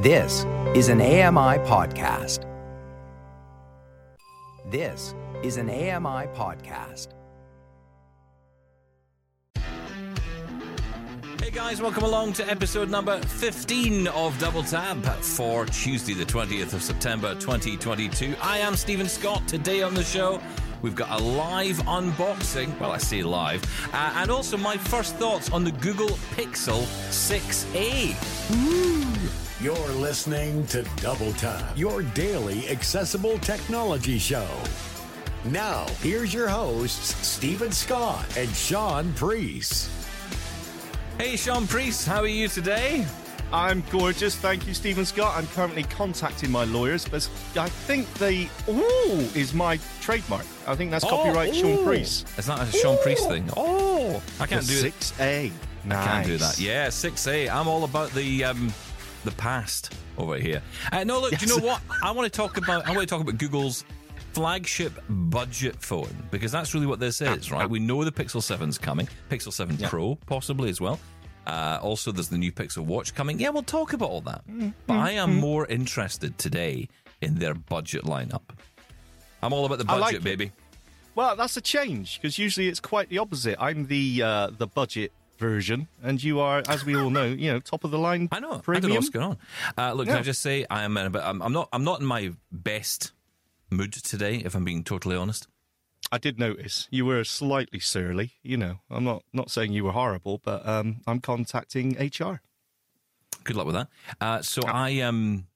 This is an AMI podcast. This is an AMI podcast. Hey guys, welcome along to episode number 15 of Double Tap for Tuesday, the 20th of September 2022. I am Stephen Scott. Today on the show, we've got a live unboxing. Well, I say live. Uh, and also my first thoughts on the Google Pixel 6a. You're listening to Double Tap, your daily accessible technology show. Now, here's your hosts, Stephen Scott and Sean Priest. Hey, Sean Priest, how are you today? I'm gorgeous, thank you, Stephen Scott. I'm currently contacting my lawyers, but I think the ooh is my trademark. I think that's copyright Sean ooh. Priest. It's not a Sean Priest thing. Oh, I can't do it. Six A. I can't do that. Yeah, 6A. I'm all about the um, the past over here. Uh, no, look, do you know what? I want to talk about. I want to talk about Google's flagship budget phone because that's really what this is, right? We know the Pixel 7's coming, Pixel 7 Pro possibly as well. Uh, also, there's the new Pixel Watch coming. Yeah, we'll talk about all that. But I am more interested today in their budget lineup. I'm all about the budget, like baby. Well, that's a change because usually it's quite the opposite. I'm the uh, the budget version, and you are, as we all know, you know, top of the line. I know. I don't know what's going on. Uh, look, yeah. can I just say I am, in a. I'm, I'm not. I'm not in my best mood today. If I'm being totally honest. I did notice you were slightly surly. You know, I'm not not saying you were horrible, but um, I'm contacting HR. Good luck with that. Uh, so I um.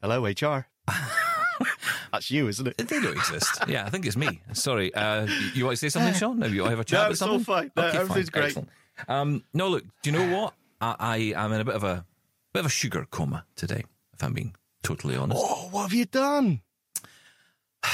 Hello, HR. That's you, isn't it? They don't exist. Yeah, I think it's me. Sorry. Uh, you want to say something, Sean? Maybe you have a chat No, about it's all fine. No, everything's great. Excellent. Um, no, look. Do you know what? I, I am in a bit of a bit of a sugar coma today. If I'm being totally honest. Oh, what have you done?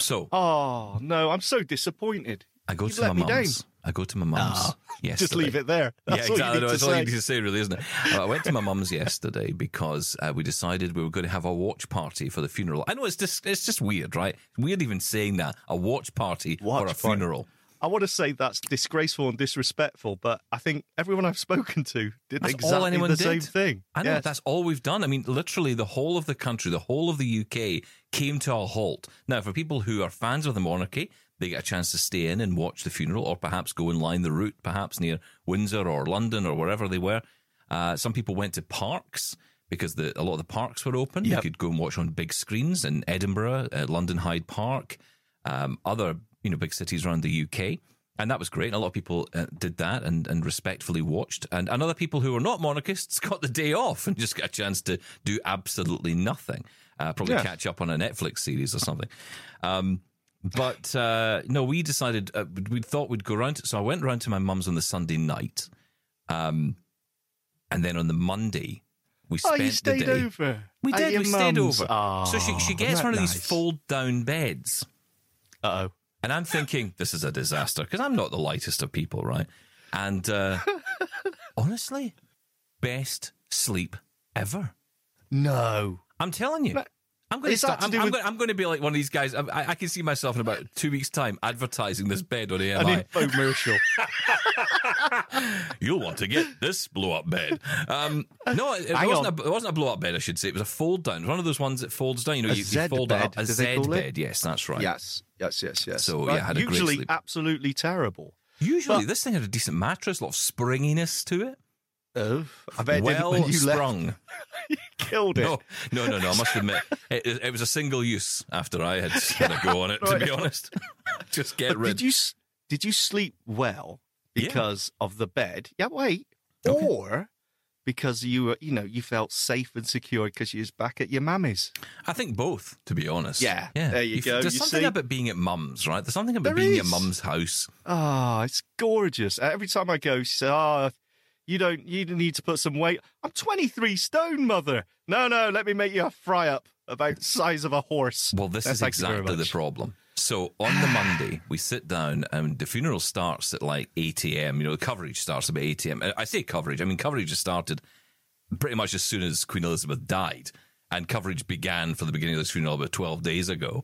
So Oh no, I'm so disappointed. I go You've to my mum's. I go to my mum's. Yes. Just leave it there. That's yeah, all exactly. you need No, to That's all you say. need to say, really, isn't it? I went to my mum's yesterday because uh, we decided we were going to have a watch party for the funeral. I know it's just it's just weird, right? Weird even saying that a watch party Watch for a party. funeral. I want to say that's disgraceful and disrespectful, but I think everyone I've spoken to did That's exactly all anyone the did. same thing. I know Yes. that's all we've done. I mean, literally, the whole of the country, the whole of the UK came to a halt. Now, for people who are fans of the monarchy, they get a chance to stay in and watch the funeral, or perhaps go and line the route, perhaps near Windsor or London or wherever they were. Uh, some people went to parks because the, a lot of the parks were open. You could go and watch on big screens in Edinburgh, uh, London Hyde Park, um, other you know big cities around the UK. And that was great. And a lot of people uh, did that and, and respectfully watched. And, and other people who were not monarchists got the day off and just got a chance to do absolutely nothing. Uh, probably Yeah. catch up on a Netflix series or something. Um, but uh, no, we decided, uh, we thought we'd go round. So I went round to my mum's on the Sunday night. Um, and then on the Monday, we Oh, spent you stayed the day. over. We did. We stayed over. Oh, so she, she gets one of these fold down beds. Uh oh. And I'm thinking, this is a disaster because I'm not the lightest of people, right? And uh, honestly, best sleep ever. No. I'm telling you. But I'm going to start. I'm, I'm with- I'm going to be like one of these guys. I, I can see myself in about two weeks' time advertising this bed on An AMI. infomercial. You'll want to get this blow up bed. Um, no, it, it wasn't, on. a, it wasn't a blow up bed, I should say. It was a fold down. It was one of those ones that folds down. You know, A you, you fold it bed, up. A Z call it? bed. Yes, that's right. yes. Yes. Yes. Yes. So, But yeah, had a great usually sleep. absolutely terrible. Usually, But- this thing had a decent mattress, a lot of springiness to it. Oh, I bet well you sprung. left. Killed it. No, no, no, no. I must admit, it, it, was a single use after I had had a go on it. To be honest, just get But rid. did you did you sleep well Yeah. because of the bed? Yeah, wait. Okay. Or because you were, you know, you felt safe and secure because you was back at your mammy's. I think both. To be honest, Yeah, yeah. there you f- go, There's you something see? about being at mum's, right? There's something about There being at is. mum's house. Oh, it's gorgeous. Every time I go, she says, "Oh, ah, you don't, you need to put some weight." I'm 23 stone, mother. No, no, let me make you a fry up about size of a horse. Well, this Uh, is thank you very exactly the problem. So on the Monday, we sit down and the funeral starts at like 8 a.m. You know, the coverage starts about 8 a.m. I say coverage, I mean, coverage has started pretty much as soon as Queen Elizabeth died. And coverage began for the beginning of this funeral about 12 days ago.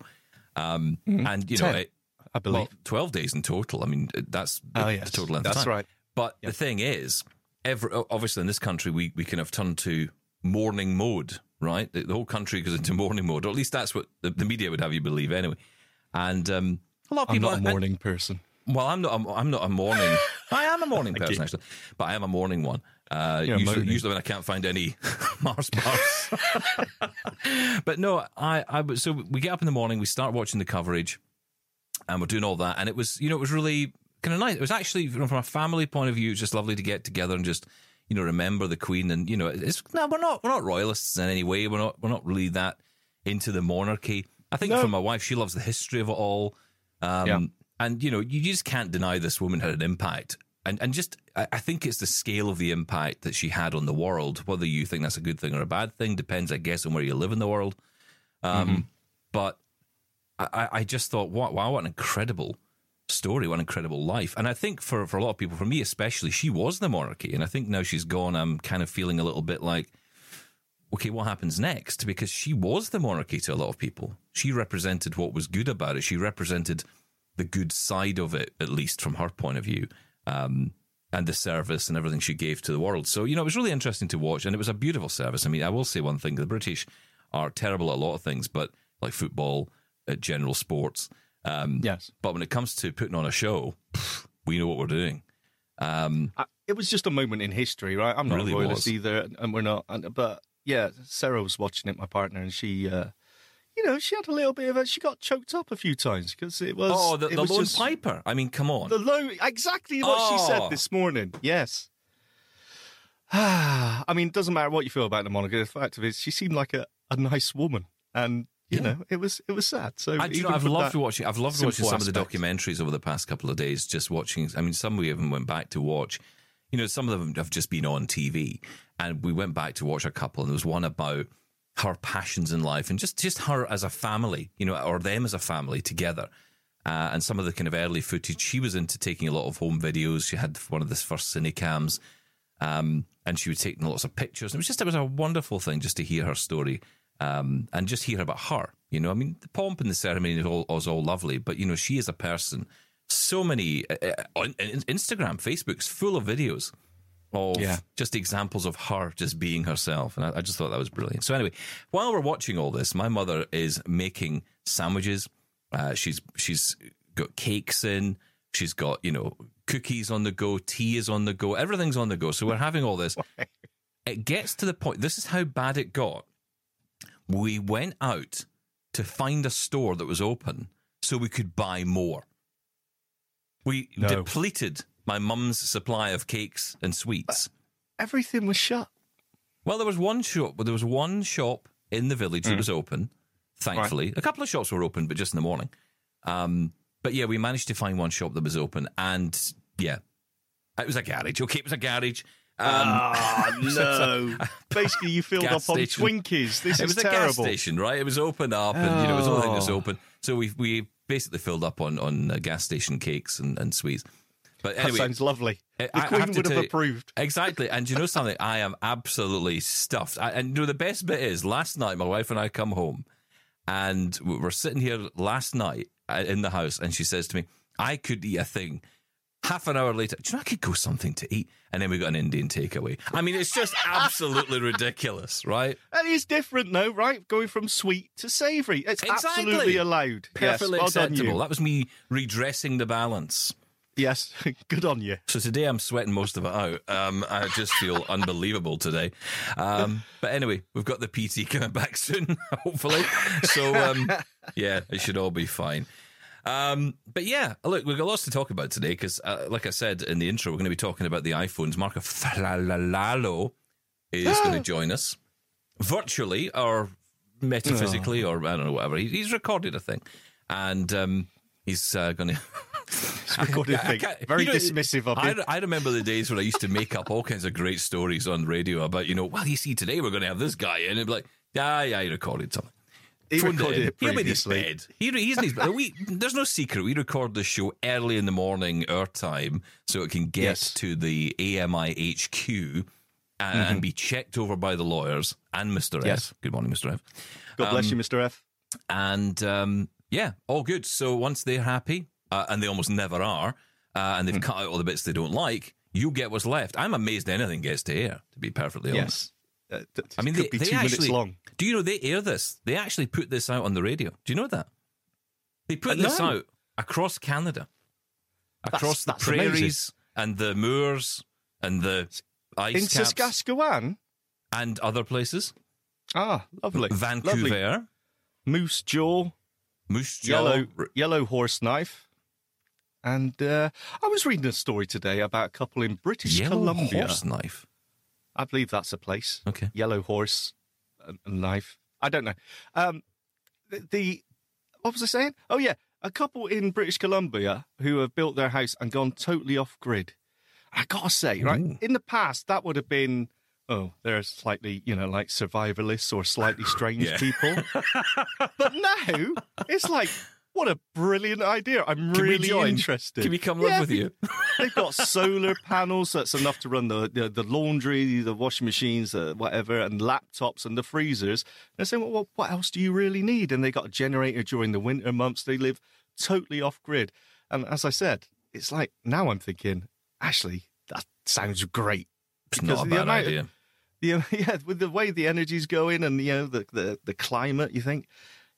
Um, And, you know, Mm-hmm. Ten, it, I believe. well, 12 days in total. I mean, that's the, Oh, yes. the total length of That's right. But the thing is, every, obviously in this country, we, we kind of turn to mourning mode right? The, the whole country goes into mourning mode, or at least that's what the, the media would have you believe anyway. And um, a lot of people. I'm not a and- morning person. well, I'm not. I'm, I'm not a morning. I am a morning person actually, but I am a morning one. Uh, usually, usually when I can't find any Mars bars. but no, I, I. was- So we get up in the morning, we start watching the coverage, and we're doing all that, and it was, you know, it was really kind of nice. It was actually, you know, from a family point of view, it's just lovely to get together and just, you know, remember the Queen, and you know, it's no, we're not, we're not royalists in any way. We're not, we're not really that into the monarchy. I think No. for my wife, she loves the history of it all. Um, Yeah. And, you know, you just can't deny this woman had an impact. And, and just, I, I think it's the scale of the impact that she had on the world. Whether you think that's a good thing or a bad thing depends, I guess, on where you live in the world. Um, But I, I- just thought, wow, what an incredible story, what an incredible life. And I think for, for a lot of people, for me especially, she was the monarchy. And I think now she's gone, I'm kind of feeling a little bit like, okay, what happens next? Because she was the monarchy to a lot of people. She represented what was good about it. She represented the good side of it, at least from her point of view, um, and the service and everything she gave to the world. So, you know, it was really interesting to watch, and it was a beautiful service. I mean, I will say one thing the British are terrible at a lot of things, but like football, uh, general sports. Um, Yes. But when it comes to putting on a show, pff, we know what we're doing. Um, I, it was just a moment in history, right? I'm not Really a royalist was. either, and we're not. And, but yeah, Sarah was watching it, my partner, and she, uh, you know, she had a little bit of a. She got choked up a few times because it was. oh, the, the was Lone just- Piper. I mean, come on. The low, exactly what she Oh. said this morning. Yes. I mean, it doesn't matter what you feel about the Monica. The fact of it is, she seemed like a, a nice woman, and you Yeah. know, it was it was sad. So know, I've loved watching. I've loved watching some of the documentaries over the past couple of days. Just watching. I mean, some we even went back to watch. You know, some of them have just been on TV, and we went back to watch a couple. And there was one about her passions in life, and just just her as a family. You know, or them as a family together. Uh, and some of the kind of early footage, she was into taking a lot of home videos. She had one of the first cinecams, um, and she was taking lots of pictures. It was just it was a wonderful thing just to hear her story um, and just hear about her. You know, I mean, the pomp and the ceremony is all, is all lovely, but you know, she is a person. So many uh, uh, on Instagram, Facebook's full of videos of Yeah. just examples of her just being herself, and I, I just thought that was brilliant. So anyway, while we're watching all this, my mother is making sandwiches. Uh, she's she's got cakes in. She's got you know cookies on the go. Tea is on the go. Everything's on the go. So we're having all this. It gets to the point. This is how bad it got. We went out to find a store that was open so we could buy more. We No. depleted my mum's supply of cakes and sweets. everything was shut. Well, there was one shop. But there was one shop in the village that was open. Thankfully, a couple of shops were open, but just in the morning. Um, but yeah, we managed to find one shop that was open, and yeah, it was a garage. Okay, it was a garage. Um, Ah no! Basically, you filled up on. Twinkies. This it is was a gas station, right? It was open up, and you know, it was that was Oh. open. So we we basically filled up on on uh, gas station cakes and, and sweets. But That sounds lovely. I- The I Queen have would have approved. Exactly. And you know something? I am absolutely stuffed. I, and you know, the best bit is last night, my wife and I come home and we we're sitting here last night uh, in the house, and she says to me, I could eat a thing. Half an hour later, do you know I could go something to eat? And then we got an Indian takeaway. I mean, it's just absolutely ridiculous, right? That is different, though, right? Going from sweet to savoury. It's Exactly. absolutely allowed. Perfectly yes, well done acceptable. you. That was me redressing the balance. Yes, good on you. So today I'm sweating most of it out. Um, I just feel unbelievable today. Um, but anyway, we've got the PT coming back soon, hopefully. So um, yeah, it should all be fine. Um, but yeah, look, we've got lots to talk about today because, uh, like I said in the intro, we're going to be talking about the iPhones. Marc Aflalo is going to join us virtually or metaphysically or I don't know, whatever. He, he's recorded a thing. And um, he's uh, going to. Recorded I thing. Very you know, dismissive of I. I remember the days when I used to make up all kinds of great stories on radio about, you know, well, you see, today we're going to have this guy in. And be like, yeah, yeah, he recorded something. He Phoned recorded in. it He'll be in his bed. He, he's in his bed. We, there's no secret. We record the show early in the morning, our time, so it can get Yes. to the AMI HQ and, and be checked over by the lawyers and Mr. Yes. F. Good morning, Mr. F. God bless Um, you, Mr. F. And um, yeah, all good. So once they're happy, uh, and they almost never are, uh, and they've cut out all the bits they don't like, you get what's left. I'm amazed anything gets to air, to be perfectly honest. Yes. Uh, I mean, could they, be they two actually, minutes long. Do you know they air this? They actually put this out on the radio. Do you know that? They put Uh, this no. out across Canada, across the that's prairies and the moors and the ice In caps Saskatchewan. and other places. Ah, lovely. Vancouver, Lovely. Moose jaw, Moose Jaw. yellow yellow horse knife. And uh, I was reading a story today about a couple in British Yellow Columbia. horse knife. I believe that's a place. Okay. Yellow horse and, knife. I don't know. Um, the, the what was I saying? Oh yeah, a couple in British Columbia who have built their house and gone totally off grid. I gotta say, right Ooh. in the past that would have been. Oh, they're slightly, you know, like survivalists or slightly strange people. but now it's like, what a brilliant idea! I'm Can we really join? interested. Can we come live Yeah, with you? They've got solar panels that's enough to run the, the, the laundry, the washing machines, uh, whatever, and laptops and the freezers. And they're saying, well, what else do you really need? And they got a generator during the winter months. They live totally off grid. And as I said, it's like now I'm thinking, actually, that sounds great. It's not a the bad amount of- idea. the, yeah, with the way the energy's going and you know the the, the climate, you think,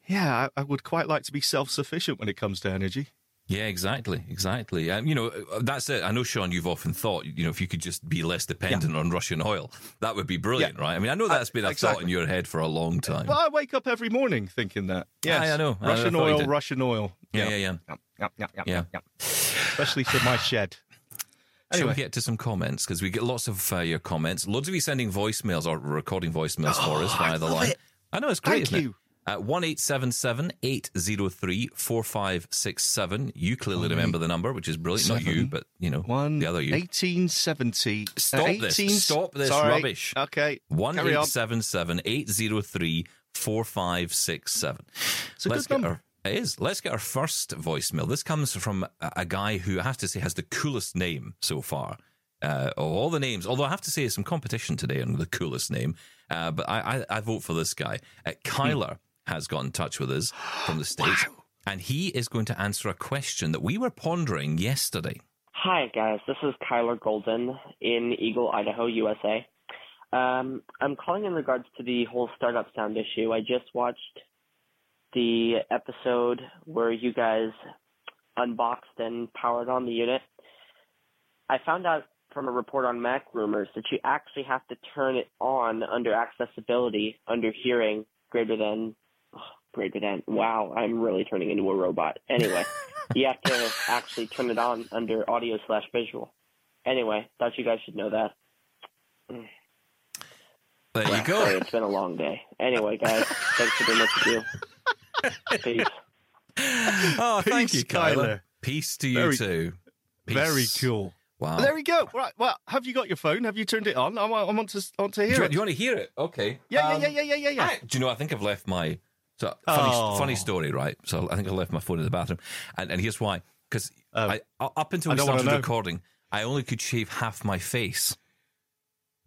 yeah, I, I would quite like to be self sufficient when it comes to energy. Yeah, exactly, exactly. Um, you know, uh, that's it. I know, Sean, you've often thought, you know, if you could just be less dependent on Russian oil, that would be brilliant, Yeah. right? I mean, I know that's been a thought in your head for a long time. Well, I wake up every morning thinking that. Yeah, I know. I Russian thought you oil. Russian oil. Yeah, yeah, yeah. Yep, yep, yep, Yeah. yep, yep. Especially for my shed. Shall we get to some comments? Because we get lots of uh, your comments. Loads of you sending voicemails or recording voicemails for us via the Oh, line. it. I know, it's great, Thank you. it? Uh, 1 803 4567. You clearly remember the number, which is brilliant. Not you, but, you know, One the other you. 1870. Stop uh, this. Stop this Sorry. rubbish. Okay. One eight seven seven eight zero three four five six seven. It's a Let's good number. our. It is. Let's get our first voicemail. This comes from a, a guy who I have to say has the coolest name so far. Uh, of all the names, although I have to say some competition today on the coolest name, uh, but I, I, I vote for this guy. Uh, Kyler has got in touch with us from the States, and he is going to answer a question that we were pondering yesterday. Hi, guys. This is Kyler Golden in Eagle, Idaho, USA. Um, I'm calling in regards to the whole startup sound issue. I just watched the episode where you guys unboxed and powered on the unit. I found out from a report on Mac Rumors that you actually have to turn it on under accessibility, under hearing greater than, greater than, wow, I'm really turning into a robot. Anyway, you have to actually turn it on under audio slash visual. Anyway, thought you guys should know that. There you Sorry, go. it's been a long day. Anyway, guys, thanks for doing what you do. Peace. Oh, thank Peace, you, Kyler. Kyler. Peace to you Very- too. Peace. Very cool. Wow. There we go. Right. Well, have you got your phone? Have you turned it on? I want, I want to, I want to Do hear you, it. do you want to hear it? Okay. Yeah, Um, yeah, yeah, yeah, yeah, yeah. I- do you know? I think I've left my so funny, Oh. funny story, right? So I think I left my phone in the bathroom, and, and here's why: because Oh. I up until I we started recording, I only could shave half my face.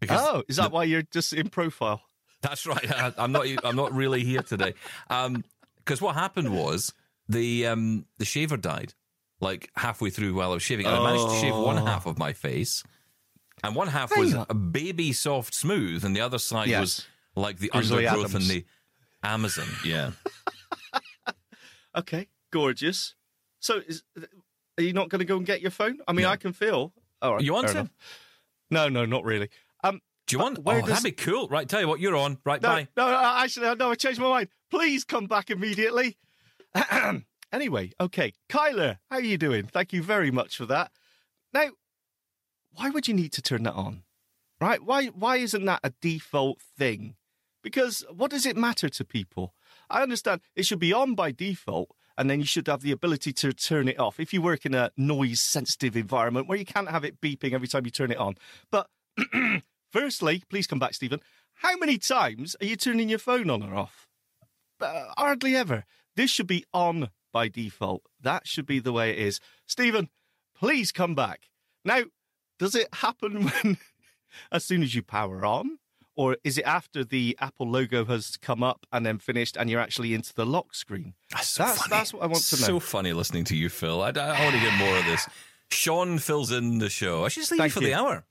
Oh, is that why you're just in profile? That's right. I, I'm not. I'm not really here today. Because what happened was the um, the shaver died, like halfway through while I was shaving. And I managed to shave one half of my face, and one half was a baby soft smooth, and the other side Yes. was like the Grizzly undergrowth Adams. in the Amazon. Yeah. Okay, gorgeous. So, is, are you not going to go and get your phone? I mean, No. I can feel. All right, You want to? enough. No, no, not really. Um, Do you want? where oh, does- that'd be cool. Right. Tell you what, you're on. Right. no, Bye. no, uh, actually, no, I changed my mind. Please come back immediately. anyway, okay, Kyler, how are you doing? Thank you very much for that. Now, why would you need to turn that on? Right? Why? Why isn't that a default thing? Because what does it matter to people? I understand it should be on by default, and then you should have the ability to turn it off if you work in a noise sensitive environment where you can't have it beeping every time you turn it on. But firstly, please come back, Stephen. How many times are you turning your phone on or off? Uh, hardly ever. This should be on by default. That should be the way it is. Stephen, please come back. Now, does it happen when, as soon as you power on? Or is it after the Apple logo has come up and then finished and you're actually into the lock screen? That's so That's- funny. that's what I want to know. So funny listening to you, Phil. I, I want to get more of this. Sean fills in the show. I should just leave Thank you for you. the hour.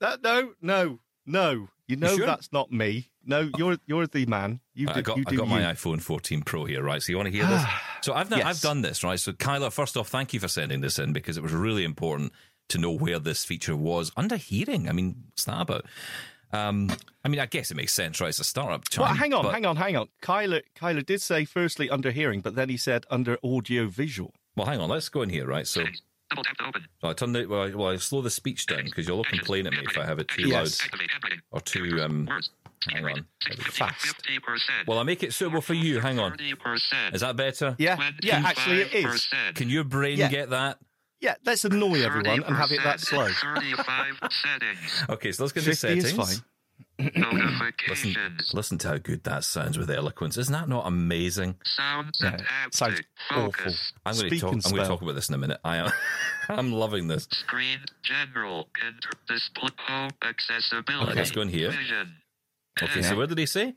That, no, no, no. You know sure? that's not me. No, oh. you're you're the man. You, I got, you I do got you. my iPhone 14 Pro here, right? So you want to hear this? Ah, so I've done, Yes. I've done this, right? So Kyler, first off, thank you for sending this in because it was really important to know where this feature was under hearing. I mean, what's that about? Um, I mean, I guess it makes sense, right? It's a startup. Chime, Well, hang on, but- hang on, hang on. Kyler, Kyler did say firstly under hearing, but then he said under audio visual. Well, hang on. Let's go in here, right? So, Double tap to open. so I turn the well, I- well, I slow the speech down because you'll all complain at me if I have it too Yes. loud or too. Um, hang on. Fast. Fifty percent. Well, I make it suitable for you. Hang on. Thirty percent. Is that better? Yeah, yeah. Actually, it is. Can your brain Yeah. get that? Yeah, let's annoy everyone and have it that slow. Thirty-five. Okay, so let's get the Fifty settings. is fine. Listen, Notifications. listen to how good that sounds with eloquence. Isn't that not amazing? Sounds Yeah, sounds awful. I'm going to talk. I'm going to talk about this in a minute. I am. I'm loving this. Screen general. Enter display home accessibility. Okay, let's go in here. Vision. Okay, so where did he say?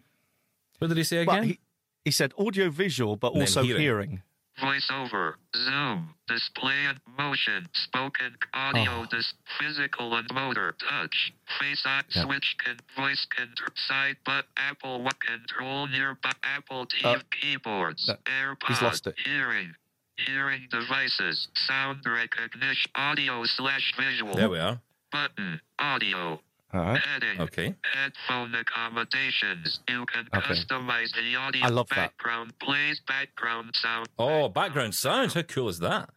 Where did he say Well, again? he, he said audio visual, but And also hearing. hearing. Voiceover, Zoom, display and motion, spoken audio, Oh. dis- physical and motor, touch, face app, Yeah. switch, can, voice, can, side, but Apple, what control nearby, Apple TV Uh, keyboards, no, AirPods, he's lost it. hearing, hearing devices, sound recognition, audio slash visual, there we are. button, audio, All right. heading, Okay. headphone accommodations. You can Okay. customize the audio I love that. background, plays background sound. Oh, background sound. How cool is that?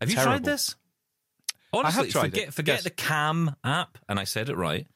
Have you tried this? Honestly, tried forget it, forget yes. the Cam app, and I said it right.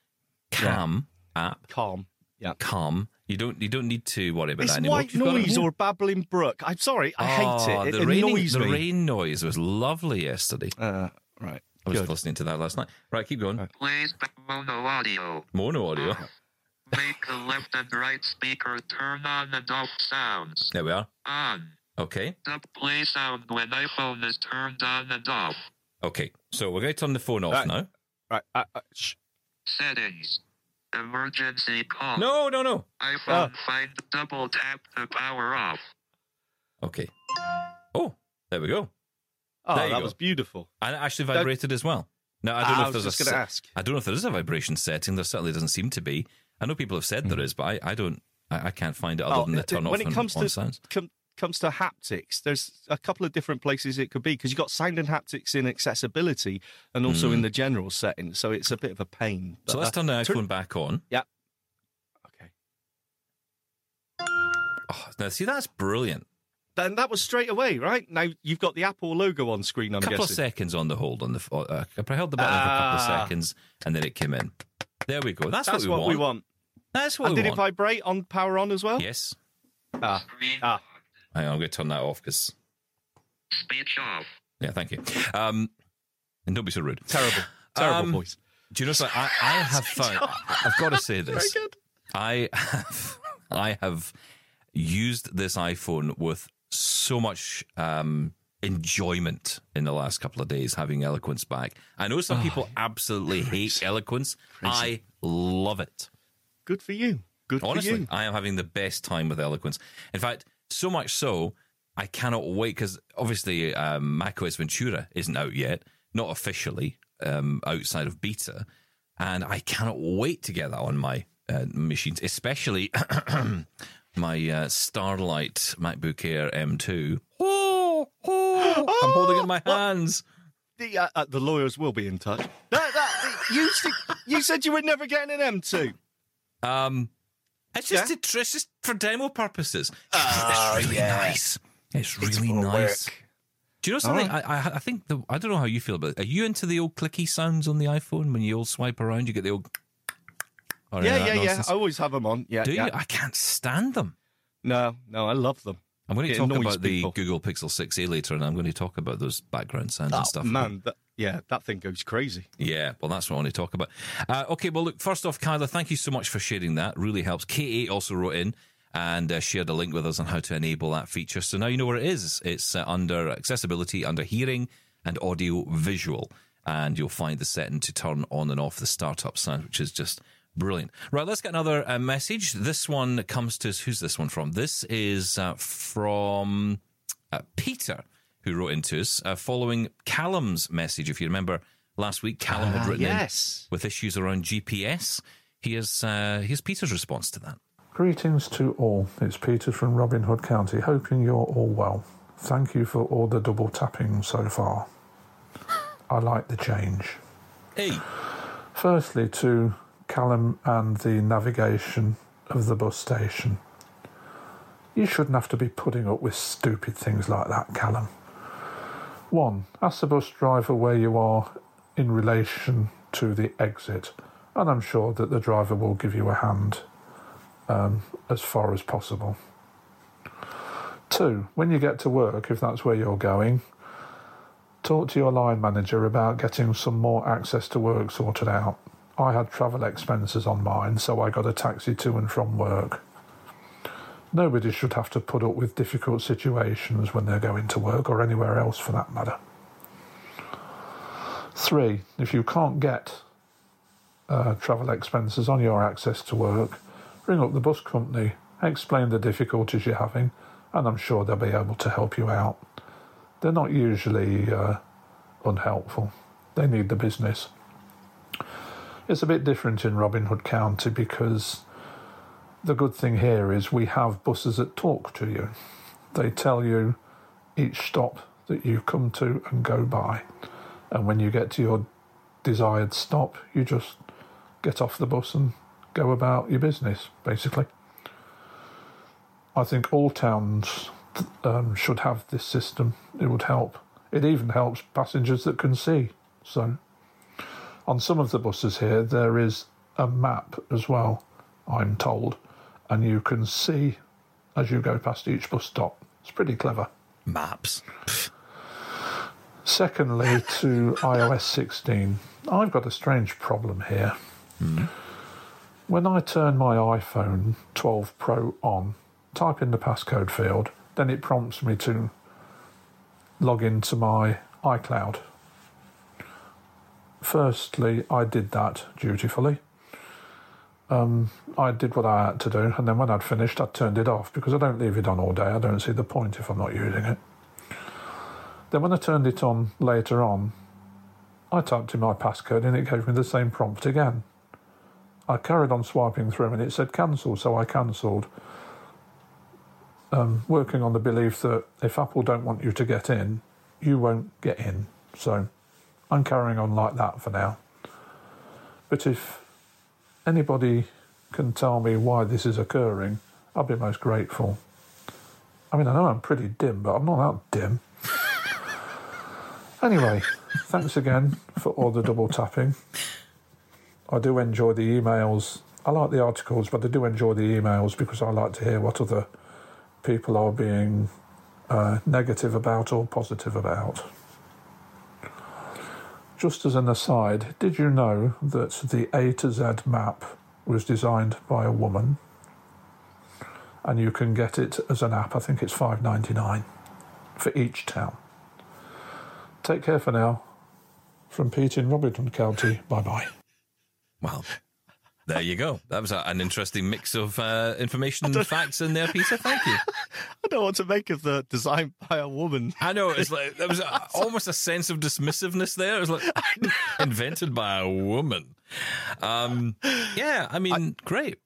Cam app, Calm. Yeah. Calm. You don't you don't need to worry about It's that anymore. white You've noise here. or babbling brook. I'm sorry, I Oh, hate it. It the raining, annoys the me. rain noise was lovely yesterday. Uh, right. I was Good. listening to that last night. Right, keep going. Please back mono audio. Mono audio. Make the left and right speaker turn on and off sounds. There we are. On. Okay. The play sound when iPhone is turned on and off. Okay. So we're going to turn the phone off Right. now. Right. Uh, uh, shh. Settings. Emergency call. No, no, no. iPhone find double tap the power off. Okay. Oh, there we go. Oh, that go. was beautiful. And it actually vibrated as well. Now I don't Ah, know if there's a gonna se- ask. I don't know if there is a vibration setting. There certainly doesn't seem to be. I know people have said there is, but I, I don't. I, I can't find it other Oh, than the uh, turn off when it and comes on to sounds. com- comes to haptics, there's a couple of different places it could be because you've got sound and haptics in accessibility and also in the general settings. So it's a bit of a pain. Hmm. So let's uh, turn the turn- iPhone back on. Yeah. Okay. Oh, now see that's brilliant. Then that was straight away, right? Now you've got the Apple logo on screen. I'm A couple of seconds on the hold on the. Uh, I held the button for a couple of Ah. seconds and then it came in. There we go. That's, That's what, we, want. That's what And we did it vibrate on power on as well? yes. Ah, ah. Hang on, I'm going to turn that off because. speech off. Yeah, thank you. Um, and don't be so rude. Terrible, terrible Um, voice. Do you know something? I, I have found. I've got to say Very this. good. I have, I have used this iPhone with so much um, enjoyment in the last couple of days having eloquence back. I know some people absolutely hate eloquence. I love it. Good for you. Good for Honestly, you. I am having the best time with eloquence. In fact, so much so I cannot wait because obviously um, macOS Ventura isn't out yet, not officially um, outside of beta, and I cannot wait to get that on my uh, machines, especially my uh, Starlight MacBook Air M2. Oh, oh, I'm holding it in my hands. The, uh, uh, the lawyers will be in touch. That, that, you, you, said you were never getting an M2. Um, it's just Yeah? it's just for demo purposes. Oh, it's really yeah. nice. It's really for nice. work. Do you know something? I, I I think the I don't know how you feel, about it. are you into the old clicky sounds on the iPhone when you all swipe around? You get the old. Or Yeah, yeah, yeah. I always have them on. Yeah, Do yeah. you? I can't stand them. No, no, I love them. I'm going to It talk about people. the Google Pixel 6a later, and I'm going to talk about those background sounds and Oh, stuff. man, that, yeah, that thing goes crazy. Yeah, well, that's what I want to talk about. Uh, okay, well, look, first off, Kyler, thank you so much for sharing that. Really helps. K8 also wrote in and uh, shared a link with us on how to enable that feature. So now you know where it is. It's uh, under accessibility, under hearing, and audio visual. And you'll find the setting to turn on and off the startup sound, which is just brilliant. Right, let's get another uh, message. This one comes to us. Who's this one from? This is uh, from uh, Peter, who wrote into us uh, following Callum's message. If you remember last week, Callum had Ah, written in yes. with issues around GPS. Here's uh, here's Peter's response to that. Greetings to all. It's Peter from Robin Hood County, hoping you're all well. Thank you for all the double tapping so far. I like the change. Hey, Firstly, to Callum and the navigation of the bus station. You shouldn't have to be putting up with stupid things like that, Callum. One, ask the bus driver where you are in relation to the exit, and I'm sure that the driver will give you a hand um, as far as possible. Two, when you get to work, if that's where you're going, talk to your line manager about getting some more access to work sorted out. I had travel expenses on mine, so I got a taxi to and from work. Nobody should have to put up with difficult situations when they're going to work or anywhere else for that matter. Three, if you can't get uh, travel expenses on your access to work, ring up the bus company, explain the difficulties you're having, and I'm sure they'll be able to help you out. They're not usually uh, unhelpful, they need the business. It's a bit different in Robin Hood County because the good thing here is we have buses that talk to you. They tell you each stop that you come to and go by. And when you get to your desired stop, you just get off the bus and go about your business, basically. I think all towns um, should have this system. It would help. It even helps passengers that can see. So, on some of the buses here, there is a map as well, I'm told, and you can see as you go past each bus stop. It's pretty clever. maps. Secondly, to iOS 16, I've got a strange problem here. Hmm. When I turn my iPhone 12 Pro on, type in the passcode field, then it prompts me to log into my iCloud. Firstly, I did that dutifully. Um, I did what I had to do, and then when I'd finished, I turned it off because I don't leave it on all day. I don't see the point if I'm not using it. Then, when I turned it on later on, I typed in my passcode and it gave me the same prompt again. I carried on swiping through and it said cancel, so I cancelled. Um, working on the belief that if Apple don't want you to get in, you won't get in. So I'm carrying on like that for now. But if anybody can tell me why this is occurring, I'll be most grateful. I mean, I know I'm pretty dim, but I'm not that dim. Anyway, thanks again for all the double tapping. I do enjoy the emails. I like the articles, but I do enjoy the emails because I like to hear what other people are being uh, negative about or positive about. Just as an aside, did you know that the A to Z map was designed by a woman? And you can get it as an app. I think it's five ninety nine for each town. Take care for now. From Pete in Robin Hood County. Bye bye. Well, there you go. That was a, an interesting mix of uh, information and facts in there, Peter. Thank you. I don't know what to make of the design by a woman. I know it's like there was a, almost a sense of dismissiveness there. It was like invented by a woman. Um, yeah, I mean, great.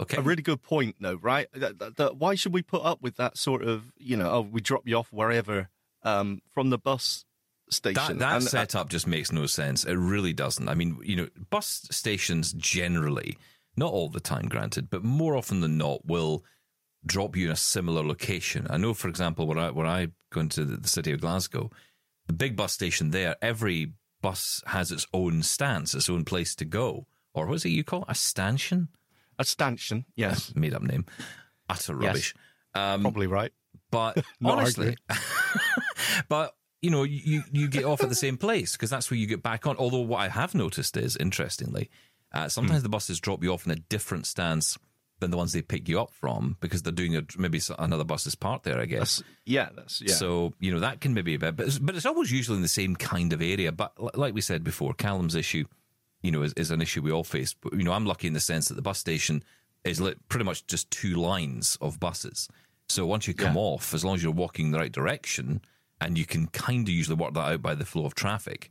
Okay, A really good point, though, right? That, that, that- why should we put up with that sort of, you know, oh, we drop you off wherever um, from the bus station? That, that And, uh, setup just makes no sense. It really doesn't. I mean, you know, bus stations generally, not all the time, granted, but more often than not, will drop you in a similar location. I know, for example, where I where I go into the, city of Glasgow, the big bus station there, every bus has its own stance, its own place to go, or what is it you call it? a stanchion? a stanchion, yes, Made up name, utter Yes. rubbish. Um, probably right. but honestly, but you know, you you get off at the same place because that's where you get back on. Although what I have noticed is, interestingly, uh, sometimes Hmm. the buses drop you off in a different stance than the ones they pick you up from because they're doing a maybe another bus is parked there. I guess. That's, yeah, that's yeah. So you know that can maybe be a bit, but it's, but it's always usually in the same kind of area. But li- like we said before, Callum's issue, you know, is, is an issue we all face. But you know, I'm lucky in the sense that the bus station is pretty much just two lines of buses. So once you come Yeah. off, as long as you're walking in the right direction, and you can kind of usually work that out by the flow of traffic,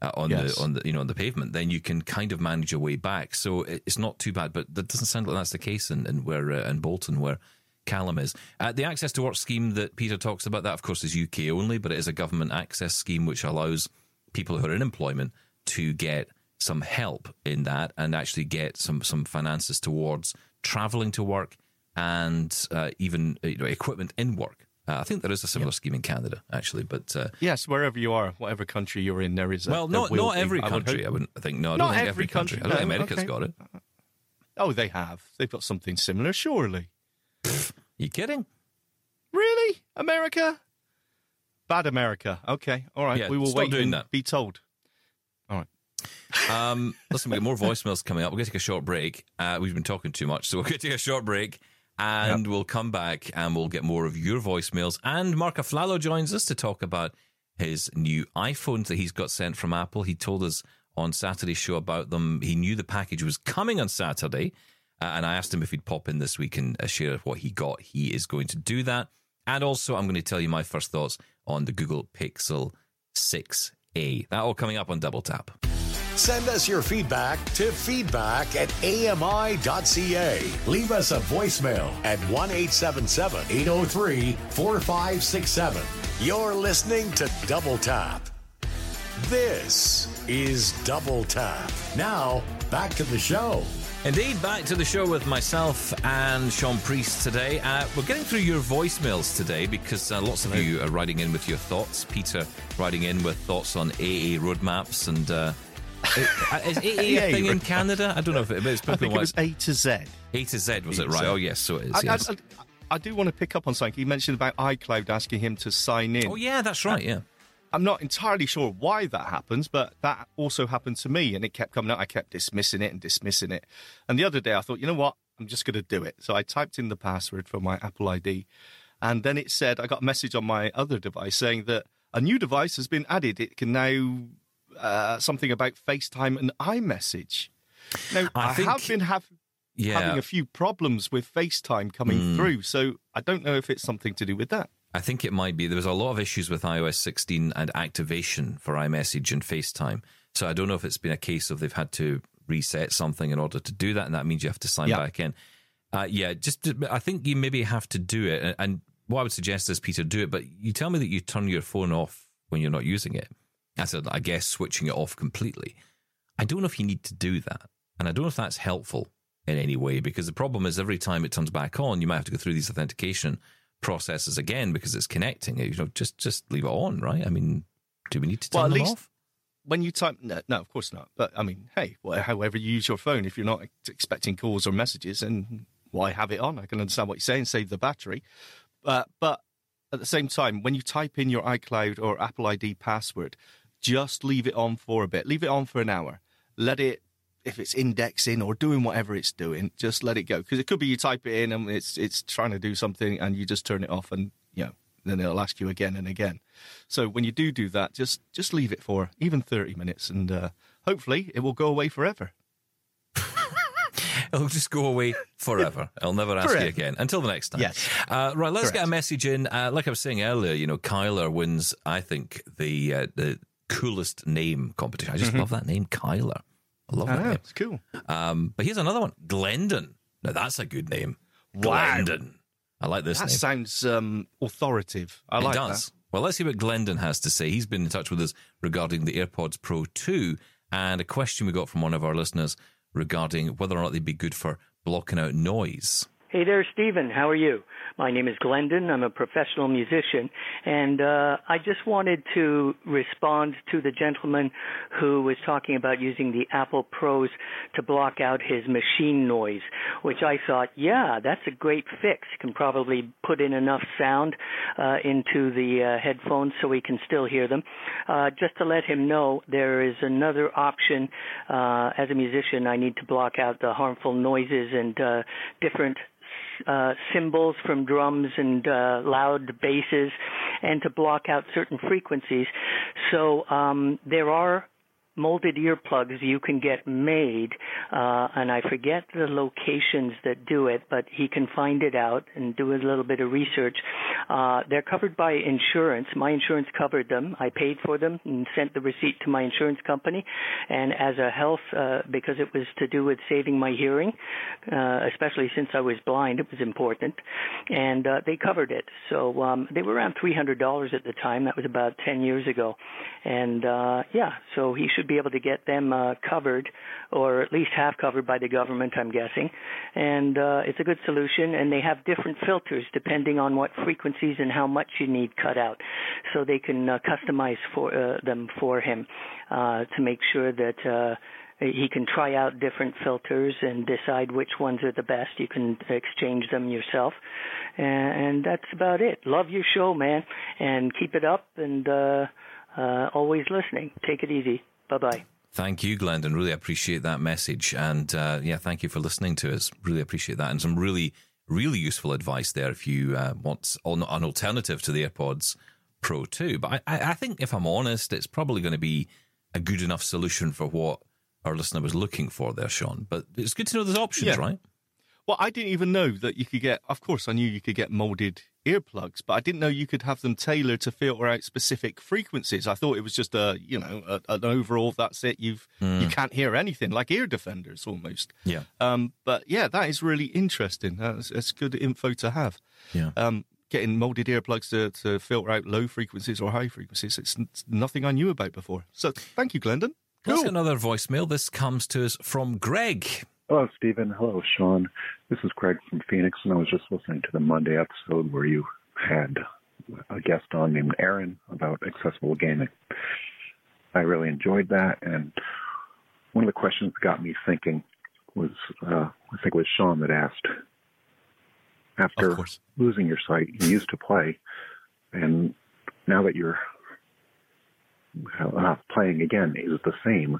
uh, on Yes. the on the you know on the pavement, then you can kind of manage your way back. So it- it's not too bad. But that doesn't sound like that's the case in, in where uh, in Bolton where Callum is. Uh, the access to work scheme that Peter talks about that of course is UK only, but it is a government access scheme which allows people who are in employment to get some help in that and actually get some some finances towards travelling to work and uh, even you know, equipment in work. Uh, I think there is a similar scheme in Canada actually, but. Uh, Yes, wherever you are, whatever country you're in, there is. A, well, not not be, every I would country. I wouldn't think. No, I Not don't think every country. country, I don't think no, America's okay. got it. Oh, they have. They've got something similar, surely. You kidding? Really, America? Bad America. Okay, all right. Yeah, we will wait doing and that. be told. All right. Um, listen, we've got more voicemails coming up. We're going to take a short break. Uh, we've been talking too much, so we're going to take a short break. And we'll come back and we'll get more of your voicemails. And Marc Aflalo joins us to talk about his new iPhones that he's got sent from Apple. He told us on Saturday's show about them. He knew the package was coming on Saturday. Uh, and I asked him if he'd pop in this week and uh, share what he got. He is going to do that. And also, I'm going to tell you my first thoughts on the Google Pixel 6a. That all coming up on Double Tap. Send us your feedback to feedback at ami.ca. Leave us a voicemail at 1 877 803 4567. You're listening to Double Tap. This is Double Tap. Now, back to the show. Indeed, back to the show with myself and Sean Priest today. Uh, we're getting through your voicemails today because uh, lots of you are writing in with your thoughts. Peter writing in with thoughts on AA roadmaps and. Uh, uh, is AA a thing in. Canada? I don't know if it is. I think it was A to Z. A to Z, was it right? Oh, yes, so it is. I, yes. I, I, I do want to pick up on something. He mentioned about iCloud asking him to sign in. oh, yeah, that's right, yeah. I'm not entirely sure why that happens, but that also happened to me, and it kept coming out. I kept dismissing it and dismissing it. And the other day, I thought, you know what? I'm just going to do it. So I typed in the password for my Apple ID, and then it said I got a message on my other device saying that a new device has been added. It can now uh, something about FaceTime and iMessage. Now I I, think- have been have, Yeah. having a few problems with FaceTime coming Mm. through, so I don't know if it's something to do with that. I think it might be. There was a lot of issues with iOS 16 and activation for iMessage and FaceTime. So I don't know if it's been a case of they've had to reset something in order to do that, and that means you have to sign Yeah. back in. Uh, yeah, just I think you maybe have to do it. And, and what I would suggest is Peter do it, but you tell me that you turn your phone off when you're not using it. I said, I guess switching it off completely. I don't know if you need to do that, and I don't know if that's helpful in any way because the problem is every time it turns back on, you might have to go through these authentication processes again because it's connecting. You know, just just leave it on, right? I mean, do we need to turn Well, at them least- off? when you type no, no of course not but i mean hey well, however you use your phone if you're not expecting calls or messages and why have it on i can understand what you're saying save the battery uh, but at the same time when you type in your icloud or apple id password just leave it on for a bit leave it on for an hour let it if it's indexing or doing whatever it's doing just let it go because it could be you type it in and it's it's trying to do something and you just turn it off and you know then it'll ask you again and again so when you do do that, just just leave it for even thirty minutes, and uh, hopefully it will go away forever. It'll just go away forever. I'll never ask you again until the next time. Yes. Uh, right. Let's get a message in. Uh, like I was saying earlier, you know, Kyler wins. I think the uh, the coolest name competition. I just love that name, Kyler. I love Mm-hmm. I that know, name. it's cool. Um, but here's another one, Glendon. Now that's a good name. Wow. Glendon. I like this That name. sounds um, authoritative. I it like does. that. Well, let's see what Glendon has to say. He's been in touch with us regarding the AirPods Pro 2 and a question we got from one of our listeners regarding whether or not they'd be good for blocking out noise. Hey there, Stephen. How are you? My name is Glendon. I'm a professional musician, and uh, I just wanted to respond to the gentleman who was talking about using the Apple Pros to block out his machine noise, which I thought, yeah, that's a great fix. You Can probably put in enough sound uh, into the uh, headphones so we can still hear them. Uh, just to let him know, there is another option. Uh, as a musician, I need to block out the harmful noises and uh, different uh, cymbals from drums and uh, loud basses, and to block out certain frequencies. So um, there are molded earplugs you can get made, uh, and I forget the locations that do it, but he can find it out and do a little bit of research. Uh, they're covered by insurance. My insurance covered them. I paid for them and sent the receipt to my insurance company. And as a health, uh, because it was to do with saving my hearing, uh, especially since I was blind, it was important. And uh, they covered it. So um, they were around $300 at the time. That was about 10 years ago. And uh, yeah, so he should be able to get them uh, covered, or at least half covered by the government, I'm guessing. And uh, it's a good solution. And they have different filters depending on what frequencies and how much you need cut out, so they can uh, customize for uh, them for him uh, to make sure that. Uh, he can try out different filters and decide which ones are the best. You can exchange them yourself, and, that's about it. Love your show, man, and keep it up. And uh, uh, always listening. Take it easy. Bye bye. Thank you, Glendon. Really appreciate that message. And uh, yeah, thank you for listening to us. Really appreciate that. And some really, really useful advice there if you uh, want an alternative to the AirPods Pro 2. But I, I think, if I'm honest, it's probably going to be a good enough solution for what our listener was looking for there, Sean. But it's good to know there's options, Yeah. right? Well, I didn't even know that you could get. Of course, I knew you could get molded earplugs, but I didn't know you could have them tailored to filter out specific frequencies. I thought it was just a, you know, a, an overall. That's it. You've you can't hear anything like ear defenders almost. Yeah. Um, but yeah, that is really interesting. That's, that's good info to have. Yeah. Um, getting molded earplugs to, to filter out low frequencies or high frequencies. It's, nothing I knew about before. So thank you, Glendon. Let's Cool. get another voicemail. This comes to us from Greg. Hello, Stephen. Hello, Sean. This is Craig from Phoenix, and I was just listening to the Monday episode where you had a guest on named Aaron about accessible gaming. I really enjoyed that, and one of the questions that got me thinking was uh, I think it was Sean that asked after losing your sight, you used to play, and now that you're uh, playing again, is it the same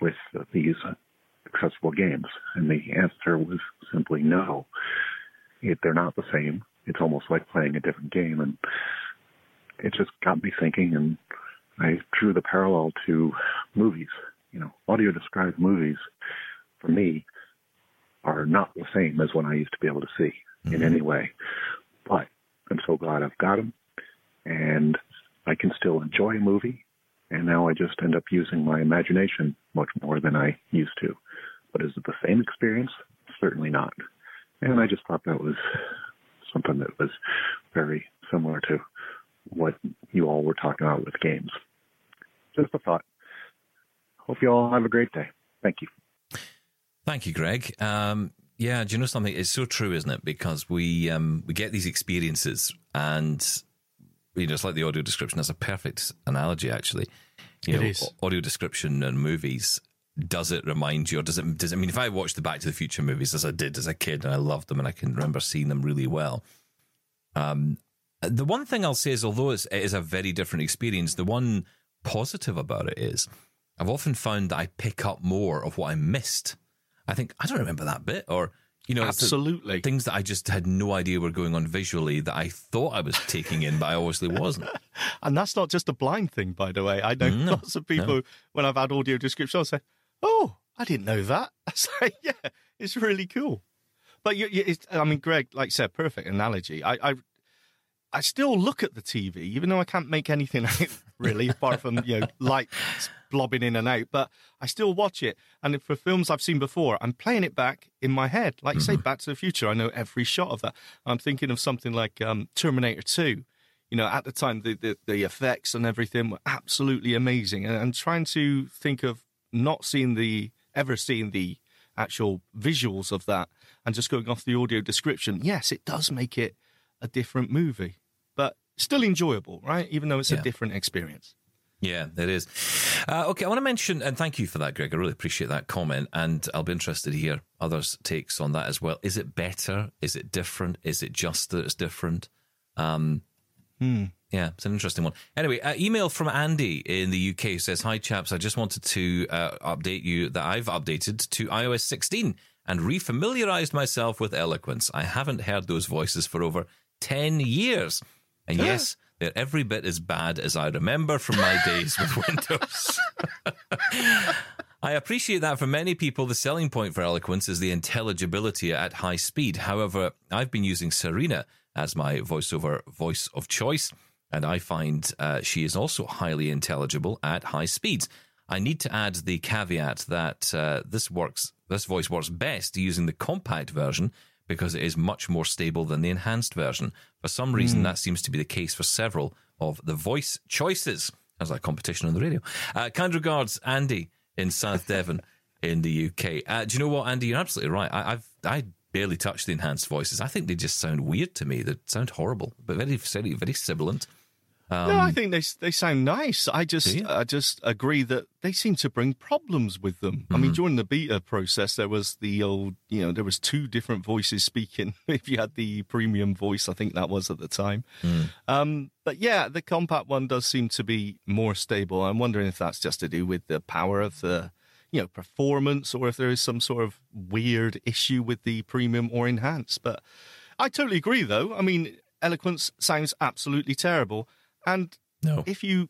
with these accessible games? And the answer was simply no. It, they're not the same. It's almost like playing a different game, and it just got me thinking. And I drew the parallel to movies. You know, audio described movies for me are not the same as when I used to be able to see in mm-hmm. any way. But I'm so glad I've got them, and I can still enjoy a movie. And now I just end up using my imagination much more than I used to. But is it the same experience? Certainly not. And I just thought that was something that was very similar to what you all were talking about with games. Just a thought. Hope you all have a great day. Thank you. Thank you, Greg. Um, yeah, do you know something? It's so true, isn't it? Because we um, we get these experiences, and you know, it's like the audio description. That's a perfect analogy, actually. You It know, is. audio description and movies. Does it remind you, or does it? Does it I mean? If I watched the Back to the Future movies as I did as a kid, and I loved them, and I can remember seeing them really well. Um, the one thing I'll say is, although it's, it is a very different experience, the one positive about it is I've often found that I pick up more of what I missed. I think I don't remember that bit, or you know, Absolutely. things that I just had no idea were going on visually that I thought I was taking in, but I obviously wasn't. And that's not just a blind thing, by the way. I know No, lots of people, when I've had audio description, I'll say, Oh, I didn't know that. I say, Yeah, it's really cool. But you, you, it's, I mean, Greg, like you said, perfect analogy. I, I, I still look at the TV, even though I can't make anything out really, apart from you know light blobbing in and out. But I still watch it, and for films I've seen before, I'm playing it back in my head. Like say, Back to the Future, I know every shot of that. I'm thinking of something like um, Terminator Two. You know, at the time, the, the the effects and everything were absolutely amazing, and, and trying to think of not seeing the ever seeing the actual visuals of that and just going off the audio description. Yes, it does make it a different movie, but still enjoyable, right? Even though it's Yeah. a different experience. Yeah, it is. Uh, okay, I want to mention, and thank you for that, Greg. I really appreciate that comment, and I'll be interested to hear others' takes on that as well. Is it better? Is it different? Is it just that it's different? Um, Yeah, it's an interesting one. Anyway, uh, email from Andy in the UK says, Hi, chaps. I just wanted to uh, update you that I've updated to iOS 16 and refamiliarized myself with Eloquence. I haven't heard those voices for over 10 years. And yes, they're every bit as bad as I remember from my days with Windows. I appreciate that for many people, the selling point for Eloquence is the intelligibility at high speed. However, I've been using Serena as my voiceover voice of choice, and I find uh, she is also highly intelligible at high speeds. I need to add the caveat that uh, this works. This voice works best using the compact version because it is much more stable than the enhanced version. For some reason, Hmm. that seems to be the case for several of the voice choices. As like competition on the radio. Uh, kind regards, Andy in South Devon in the UK. Uh, do you know what, Andy? You're absolutely right. I, I've I barely touched the enhanced voices. I think they just sound weird to me. They sound horrible, but very very very sibilant. Um, no, I think they they sound nice. I just? I just agree that they seem to bring problems with them. I Mm-hmm. mean, during the beta process, there was the old, you know, there was two different voices speaking. if you had the premium voice, I think that was at the time. Mm. Um, but yeah, the compact one does seem to be more stable. I'm wondering if that's just to do with the power of the, you know, performance, or if there is some sort of weird issue with the premium or enhanced. But I totally agree, though. I mean, eloquence sounds absolutely terrible, and no, if you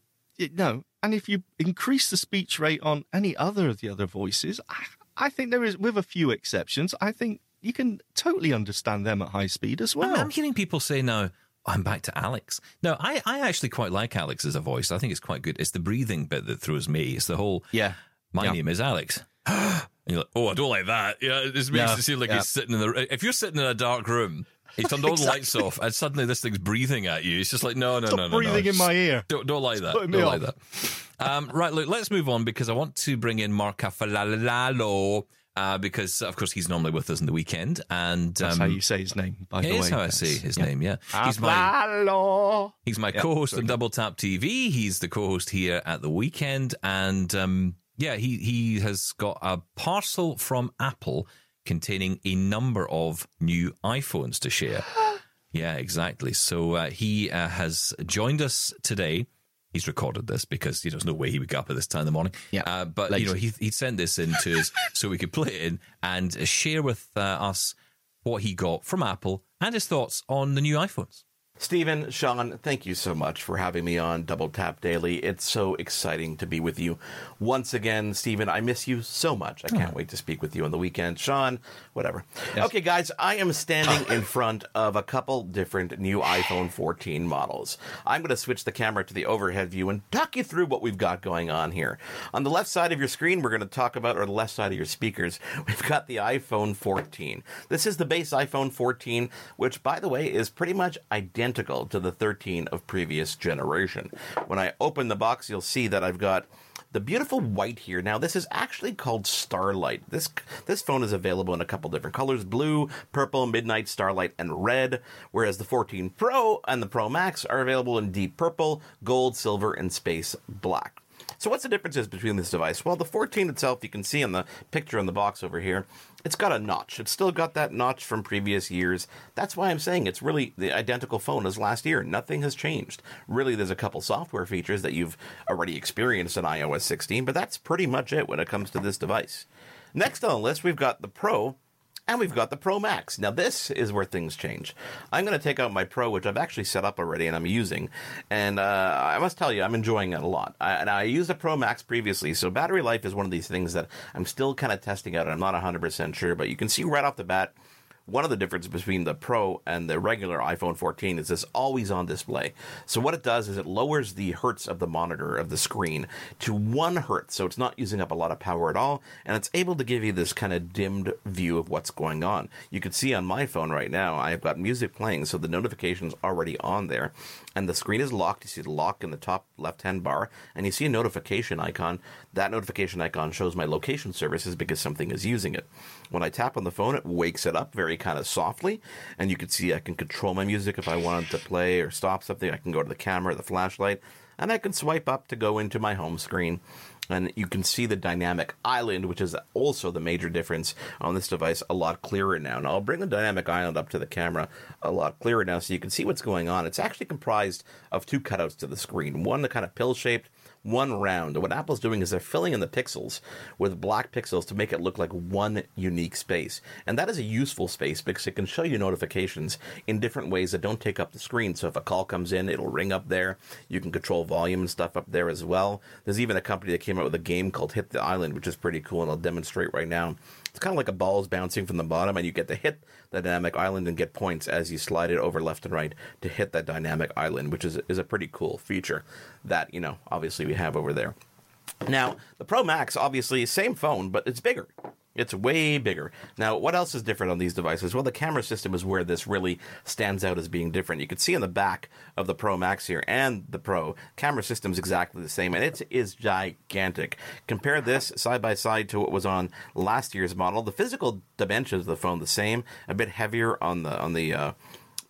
no, and if you increase the speech rate on any other of the other voices, I, I think there is, with a few exceptions, I think you can totally understand them at high speed as well. I'm, I'm hearing people say now, I'm back to Alex. No, I, I actually quite like Alex as a voice. I think it's quite good. It's the breathing bit that throws me. It's the whole, yeah, my Yeah. name is Alex. and you're like, oh, I don't like that. Yeah, it just makes Yeah, it seem like yeah. he's sitting in the. If you're sitting in a dark room, you turned all the lights off, and suddenly this thing's breathing at you. It's just like, no, no, Stop no, no, breathing no. in my ear. Don't, don't like that. Don't like that. Um, right, look, let's move on because I want to bring in Marc Afalalo. Uh, because of course he's normally with us in the weekend, and That's um, how you say his name. By the way, is how I say his yeah. name. Yeah, he's my He's my Yeah, co-host sorry. on Double Tap TV. He's the co-host here at the weekend, and um, yeah, he he has got a parcel from Apple containing a number of new iPhones to share. yeah, exactly. So uh, he uh, has joined us today. He's recorded this because you know, there's no way he would get up at this time in the morning. Yeah, uh, but you know, he he sent this in to us so we could play it in and share with uh, us what he got from Apple and his thoughts on the new iPhones. Stephen, Sean, thank you so much for having me on Double Tap Daily. It's so exciting to be with you once again. Stephen, I miss you so much. I can't oh. wait to speak with you on the weekend. Sean, whatever. Okay, guys, I am standing in front of a couple different new iPhone 14 models. I'm going to switch the camera to the overhead view and talk you through what we've got going on here. On the left side of your screen, we're going to talk about, or the left side of your speakers, we've got the iPhone 14. This is the base iPhone 14, which, by the way, is pretty much identical to the 13 of previous generation. When I open the box, you'll see that I've got the beautiful white here. Now, this is actually called Starlight. This this phone is available in a couple different colors: blue, purple, midnight, starlight, and red. Whereas the 14 Pro and the Pro Max are available in deep purple, gold, silver, and space black. So what's the differences between this device? Well, the 14 itself, you can see on the picture on the box over here, it's got a notch. It's still got that notch from previous years. That's why I'm saying it's really the identical phone as last year. Nothing has changed. Really, there's a couple software features that you've already experienced in iOS 16, but that's pretty much it when it comes to this device. Next on the list, we've got the Pro, and we've got the Pro Max. Now, this is where things change. I'm going to take out my Pro, which I've actually set up already and I'm using. And uh, I must tell you, I'm enjoying it a lot. I, and I used a Pro Max previously, so battery life is one of these things that I'm still kind of testing out. and I'm not 100% sure, but you can see right off the bat. One of the differences between the Pro and the regular iPhone 14 is this always on display. So, what it does is it lowers the hertz of the monitor of the screen to one hertz, so it's not using up a lot of power at all, and it's able to give you this kind of dimmed view of what's going on. You can see on my phone right now, I've got music playing, so the notification's already on there, and the screen is locked. You see the lock in the top left hand bar, and you see a notification icon. That notification icon shows my location services because something is using it. When I tap on the phone, it wakes it up very kind of softly, and you can see I can control my music if I wanted to play or stop something. I can go to the camera, the flashlight, and I can swipe up to go into my home screen. And you can see the dynamic island, which is also the major difference on this device, a lot clearer now. Now, I'll bring the dynamic island up to the camera a lot clearer now so you can see what's going on. It's actually comprised of two cutouts to the screen one, the kind of pill shaped, one round. And what Apple's doing is they're filling in the pixels with black pixels to make it look like one unique space. And that is a useful space because it can show you notifications in different ways that don't take up the screen. So if a call comes in, it'll ring up there. You can control volume and stuff up there as well. There's even a company that came out with a game called Hit the Island, which is pretty cool, and I'll demonstrate right now. It's kind of like a ball's bouncing from the bottom, and you get to hit the dynamic island and get points as you slide it over left and right to hit that dynamic island, which is is a pretty cool feature that you know obviously we have over there. Now the Pro Max, obviously, same phone, but it's bigger. It's way bigger. Now, what else is different on these devices? Well, the camera system is where this really stands out as being different. You can see on the back of the Pro Max here and the Pro, camera system is exactly the same, and it is gigantic. Compare this side by side to what was on last year's model. The physical dimensions of the phone the same, a bit heavier on the on the uh,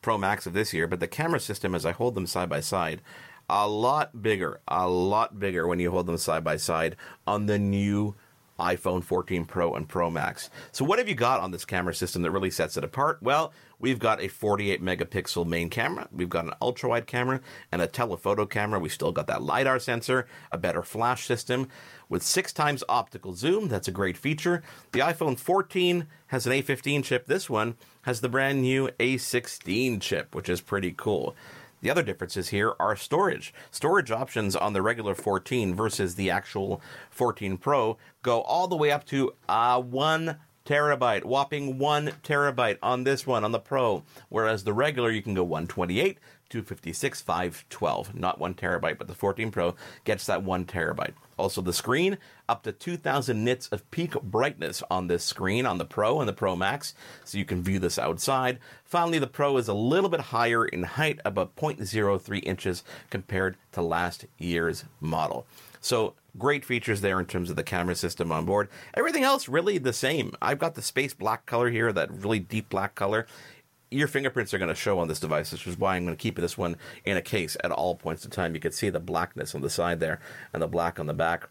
Pro Max of this year, but the camera system, as I hold them side by side, a lot bigger, a lot bigger when you hold them side by side on the new iPhone 14 Pro and Pro Max. So, what have you got on this camera system that really sets it apart? Well, we've got a 48 megapixel main camera, we've got an ultra wide camera, and a telephoto camera. We still got that LiDAR sensor, a better flash system with six times optical zoom. That's a great feature. The iPhone 14 has an A15 chip. This one has the brand new A16 chip, which is pretty cool. The other differences here are storage. Storage options on the regular 14 versus the actual 14 Pro go all the way up to uh, one terabyte, whopping one terabyte on this one on the Pro, whereas the regular you can go 128, 256, 512, not one terabyte, but the 14 Pro gets that one terabyte. Also, the screen up to 2000 nits of peak brightness on this screen on the Pro and the Pro Max, so you can view this outside. Finally, the Pro is a little bit higher in height, about 0.03 inches compared to last year's model. So, great features there in terms of the camera system on board. Everything else really the same. I've got the space black color here, that really deep black color your fingerprints are going to show on this device, which is why I'm going to keep this one in a case at all points in time. You can see the blackness on the side there and the black on the back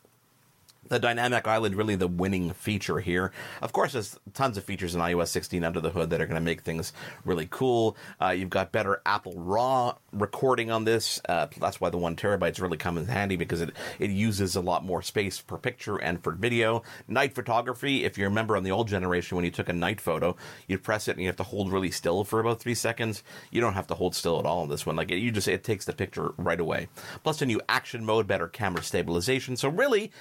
the dynamic island really the winning feature here. Of course, there's tons of features in iOS 16 under the hood that are going to make things really cool. Uh, you've got better Apple RAW recording on this. Uh, that's why the one terabytes really come in handy because it, it uses a lot more space per picture and for video. Night photography, if you remember on the old generation when you took a night photo, you'd press it and you have to hold really still for about three seconds. You don't have to hold still at all on this one. Like it, you just it takes the picture right away. Plus a new action mode, better camera stabilization. So really,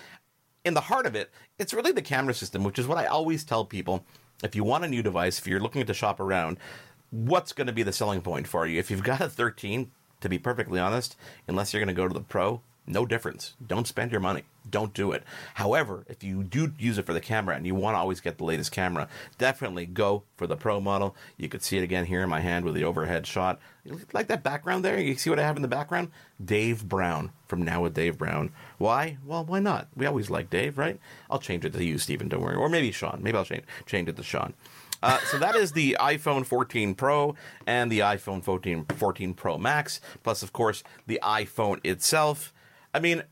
in the heart of it, it's really the camera system, which is what I always tell people. If you want a new device, if you're looking to shop around, what's going to be the selling point for you? If you've got a 13, to be perfectly honest, unless you're going to go to the Pro, no difference. Don't spend your money. Don't do it. However, if you do use it for the camera and you want to always get the latest camera, definitely go for the Pro model. You could see it again here in my hand with the overhead shot. Like that background there? You see what I have in the background? Dave Brown from Now with Dave Brown. Why? Well, why not? We always like Dave, right? I'll change it to you, Stephen, don't worry. Or maybe Sean. Maybe I'll change, change it to Sean. Uh, so that is the iPhone 14 Pro and the iPhone 14, 14 Pro Max, plus, of course, the iPhone itself. I mean,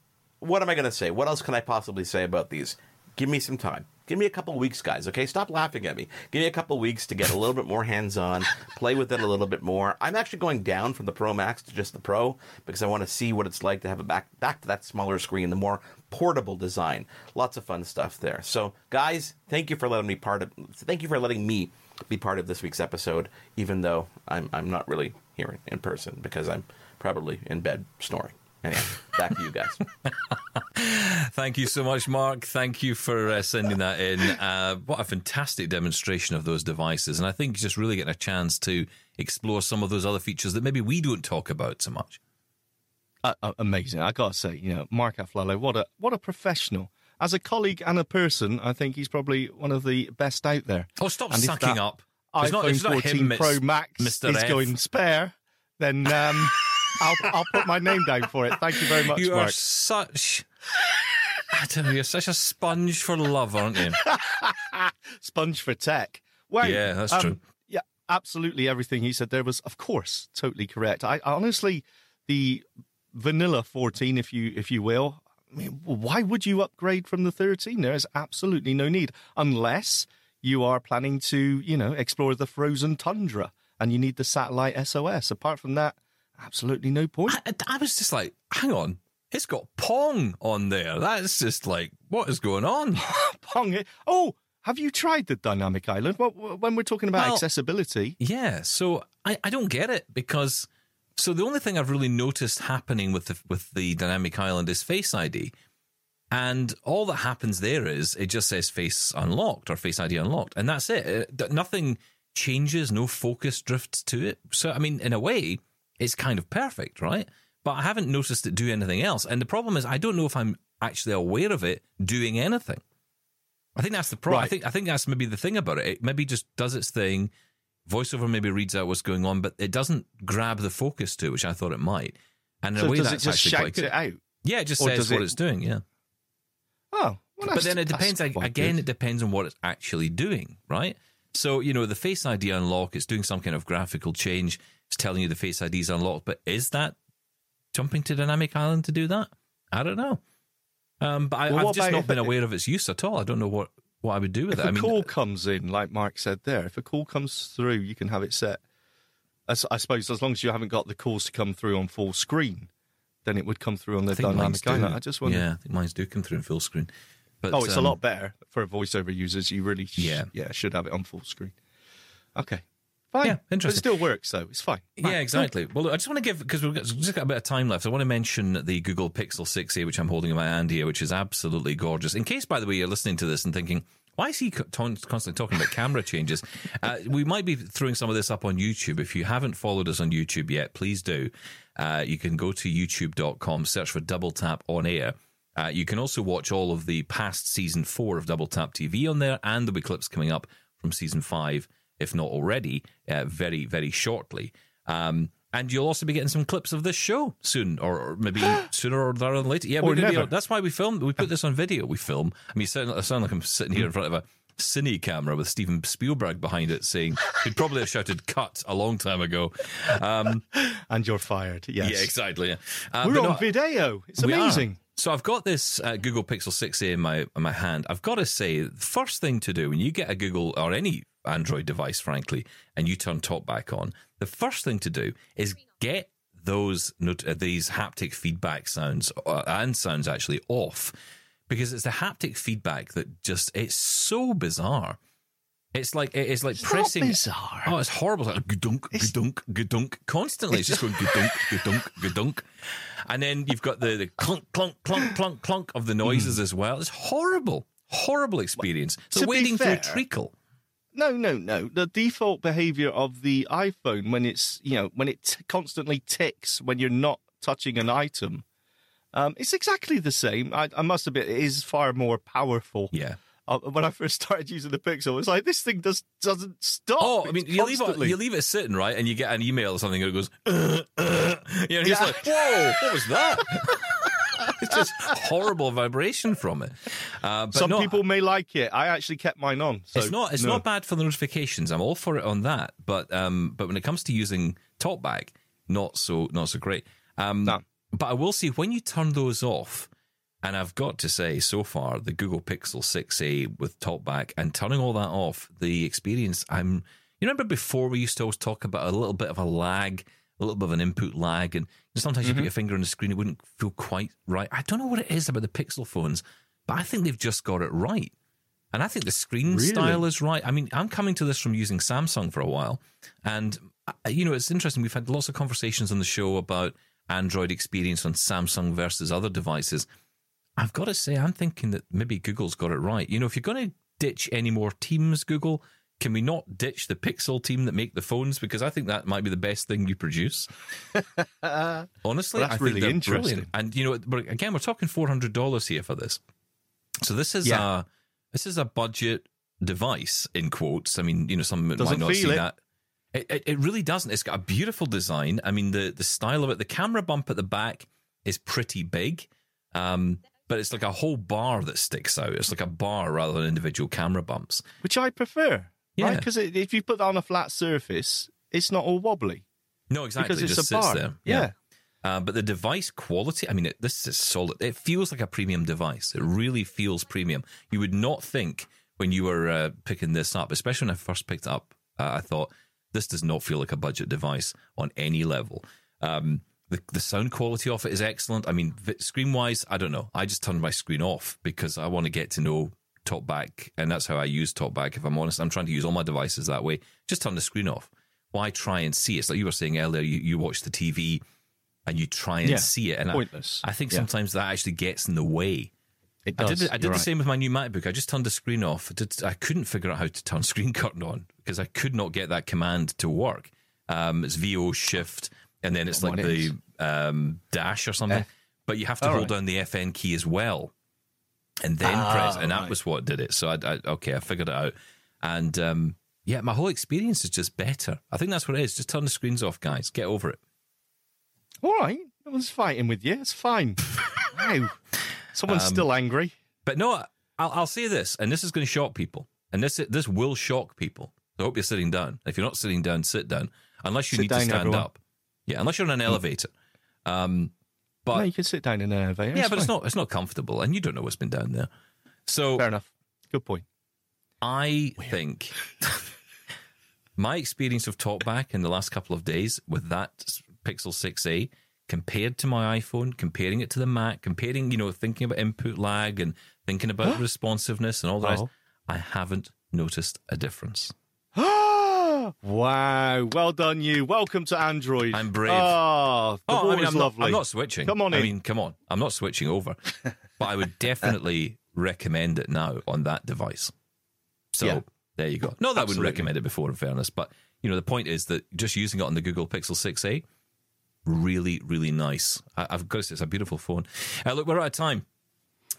what am I going to say? What else can I possibly say about these? Give me some time. Give me a couple weeks, guys, okay? Stop laughing at me. Give me a couple weeks to get a little bit more hands on, play with it a little bit more. I'm actually going down from the Pro Max to just the Pro because I want to see what it's like to have it back back to that smaller screen, the more portable design. Lots of fun stuff there. So, guys, thank you for letting me part of thank you for letting me be part of this week's episode, even though I'm I'm not really here in person because I'm probably in bed snoring. Anyway, back to you guys. Thank you so much, Marc. Thank you for uh, sending that in. Uh, what a fantastic demonstration of those devices. And I think just really getting a chance to explore some of those other features that maybe we don't talk about so much. Uh, amazing. I got to say, you know, Marc Aflalo, what a, what a professional. As a colleague and a person, I think he's probably one of the best out there. Oh, stop And sucking that up. iPhone It's not- it's not 14 him, Pro Max Mr. is F. going spare, then um, I'll, I'll put my name down for it. Thank you very much, you Marc. are such. I don't know, you're such a sponge for love, aren't you? Sponge for tech. Well, Yeah, that's um, true. Yeah, absolutely. Everything he said there was, of course, totally correct. I, I honestly, the vanilla 14, if you if you will, I mean, why would you upgrade from the 13? There is absolutely no need, unless you are planning to, you know, explore the frozen tundra and you need the satellite SOS. Apart from that, absolutely no point. I, I was just like, hang on. It's got Pong on there. That's just like, what is going on? Pong. it- Oh, have you tried the dynamic island? Well, when we're talking about Well- accessibility, Yeah, so I, I don't get it because so the only thing I've really noticed happening with the with the dynamic island is Face ID, and all that happens there is it just says Face unlocked or Face ID unlocked, and that's it. Uh, th- nothing changes, no focus drifts to it. So I mean, in a way, it's kind of perfect, right? But I haven't noticed it do anything else, and the problem is I don't know if I'm actually aware of it doing anything. I think that's the problem. I think I think that's maybe the thing about it. It maybe just does its thing. Voiceover maybe reads out what's going on, but it doesn't grab the focus to it, which I thought it might. And in so a way, does it that's just actually quite good. it out? Yeah, it just Or says what it- it's doing. Yeah, Oh, well, but then it depends. ag- Again, good. it depends on what it's actually doing, right? So you know, the Face ID unlock is doing some kind of graphical change. It's telling you the Face ID is unlocked, but is that jumping to Dynamic Island to do that? I don't know. Um, but I, Well, I've just not been it- aware of its use at all. I don't know what, what I would do with If it. a I mean, call comes in, like Marc said there, if a call comes through, you can have it set. As, I suppose as long as you haven't got the calls to come through on full screen, then it would come through on the dynamic island. I just wonder. Yeah, I think mine's do come through in full screen. But, oh, it's um, a lot better for voiceover users. You really, sh- Yeah. yeah, should have it on full screen. Okay, fine. Yeah, But interesting. It still works though. It's fine. Yeah, exactly. Well, look, I just want to give because we've got, just got a bit of time left. I want to mention the Google Pixel 6 here, which I'm holding in my hand here, which is absolutely gorgeous. In case, by the way, you're listening to this and thinking, why is he constantly talking about camera changes? Uh, we might be throwing some of this up on YouTube. If you haven't followed us on YouTube yet, please do. Uh, you can go to youtube.com, search for Double Tap on Air. Uh, you can also watch all of the past season four of Double Tap TV on there, and there'll be clips coming up from season five, if not already, uh, very, very shortly. Um, and you'll also be getting some clips of this show soon, or, or maybe sooner or rather than later. Yeah, Or we're gonna be, that's why we filmed. We put this on video. We film. I mean, sound, I sound like I'm sitting here in front of a cine camera with Steven Spielberg behind it, saying he'd probably have shouted "cut" a long time ago. Um, And you're fired. Yes. yeah, exactly. Yeah. Uh, We're on no, video. It's are. amazing. So I've got this uh, Google Pixel 6a in my in my hand. I've got to say, the first thing to do when you get a Google or any Android device, frankly, and you turn TalkBack on, the first thing to do is get those not- uh, these haptic feedback sounds uh, and sounds actually off because it's the haptic feedback that just it's so bizarre. It's like it's like It's pressing. bizarre. Oh, it's horrible. It's like gudunk, gudunk, gudunk, constantly. It's just going gudunk, gudunk, gudunk, and then you've got the, the clunk, clunk, clunk, clunk, clunk of the noises as well. It's horrible, horrible experience. So wading through treacle. No, no, no. The default behavior of the iPhone when it's you know when it t- constantly ticks when you're not touching an item, um, it's exactly the same. I, I must admit, it is far more powerful. Yeah. Uh, when I first started using the Pixel, it's like this thing does doesn't stop. Oh, I mean, you leave, it, you leave it sitting, right? And you get an email or something and it goes, uh, uh, you know, Yeah. like, whoa, what was that? just horrible vibration from it. Uh, but Some no, people may like it. I actually kept mine on. So it's not. It's no. not bad for the notifications. I'm all for it on that. But um, but when it comes to using TalkBack, not so not so great. Um, No. But I will say when you turn those off, and I've got to say so far the Google Pixel 6a with TalkBack and turning all that off, the experience. I'm. You remember before we used to always talk about a little bit of a lag, a little bit of an input lag, and sometimes you put your finger on the screen, it wouldn't feel quite right. I don't know what it is about the Pixel phones, but I think they've just got it right. And I think the screen Really? style is right. I mean, I'm coming to this from using Samsung for a while. And, uh, you know, it's interesting. We've had lots of conversations on the show about Android experience on Samsung versus other devices. I've got to say, I'm thinking that maybe Google's got it right. You know, if you're going to ditch any more teams, Google, can we not ditch the Pixel team that make the phones? Because I think that might be the best thing you produce. Honestly, Well, that's really interesting. brilliant. And you know, but again, we're talking four hundred dollars here for this. So this is Yeah. a this is a budget device in quotes. I mean, you know, some might Doesn't not see it. that. It, it it really doesn't. It's got a beautiful design. I mean, the the style of it, the camera bump at the back is pretty big. Um, but it's like a whole bar that sticks out. It's like a bar rather than individual camera bumps. which I prefer. Yeah. Because if you put that on a flat surface, it's not all wobbly. No, exactly. Because it it's just a sits bar. there. Yeah. Uh, but the device quality, I mean, it, this is solid. It feels like a premium device. It really feels premium. You would not think when you were uh, picking this up, especially when I first picked it up, uh, I thought this does not feel like a budget device on any level. Um, The, the sound quality of it is excellent. I mean, screen wise, I don't know. I just turned my screen off because I want to get to know TalkBack, and that's how I use TalkBack. If I'm honest, I'm trying to use all my devices that way. Just turn the screen off. Why try and see it? It's like you were saying earlier. You, you watch the TV and you try and Yeah, see it, and pointless. I, I think Yeah. sometimes that actually gets in the way. It I does. did, I did the right. same with my new MacBook. I just turned the screen off. I, did, I couldn't figure out how to turn screen curtain on because I could not get that command to work. Um, it's VO shift, and then it's like the um, dash or something. F. But you have to hold right. down the FN key as well, and then Ah, press. And that right. was what did it. So I, I okay, I figured it out, and um, yeah, my whole experience is just better. I think that's what it is. Just turn the screens off, guys. Get over it. All right. No one's fighting with you. It's fine. wow. Someone's Um, still angry. But no, I'll, I'll say this, and this is going to shock people, and this this will shock people. I hope you're sitting down. If you're not sitting down, sit down. Unless you Sit need to stand everyone. up. Yeah, unless you're in an elevator. Um, but no, you can sit down in an elevator. yeah, but it's not it's not comfortable, and you don't know what's been down there. So Fair enough. Good point. I think my experience of TalkBack in the last couple of days with that Pixel 6a compared to my iPhone, comparing it to the Mac, comparing, you know, thinking about input lag and thinking about responsiveness and all that, oh. I haven't noticed a difference. wow. Well done, you. Welcome to Android. I'm brave. Oh, the Oh, I mean, I'm not, lovely. I'm not switching. Come on I mean, come on. I'm not switching over. but I would definitely recommend it now on that device. So Yeah. there you go. Not that I wouldn't recommend it before, in fairness, but you know, the point is that just using it on the Google Pixel 6a, really, really nice. I, I've got to say, it's a beautiful phone. Uh, look, we're out of time.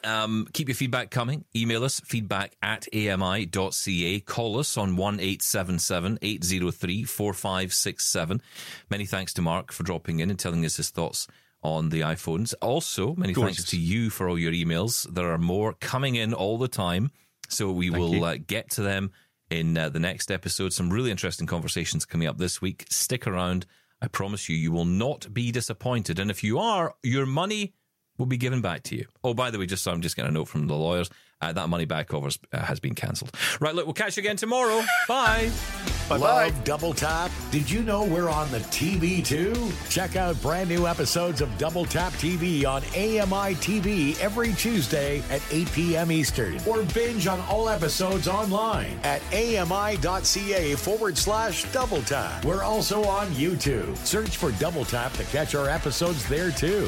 Um, keep your feedback coming. Email us feedback at ami.ca. Call us on 1 833 4567. Many thanks to Marc for dropping in and telling us his thoughts on the iPhones. Also, many Gorgeous. thanks to you for all your emails. There are more coming in all the time. So we Thank will uh, get to them in uh, the next episode. Some really interesting conversations coming up this week. Stick around. I promise you, you will not be disappointed. And if you are, your money will be given back to you. Oh, by the way, just so I'm just getting a note from the lawyers, uh, that money back over uh, has been cancelled. Right, look, we'll catch you again tomorrow. Bye. Love Double Tap? Did you know we're on the TV too? Check out brand new episodes of Double Tap TV on AMI TV every Tuesday at 8 p.m. Eastern. Or binge on all episodes online at AMI.ca forward slash Double Tap. We're also on YouTube. Search for Double Tap to catch our episodes there too.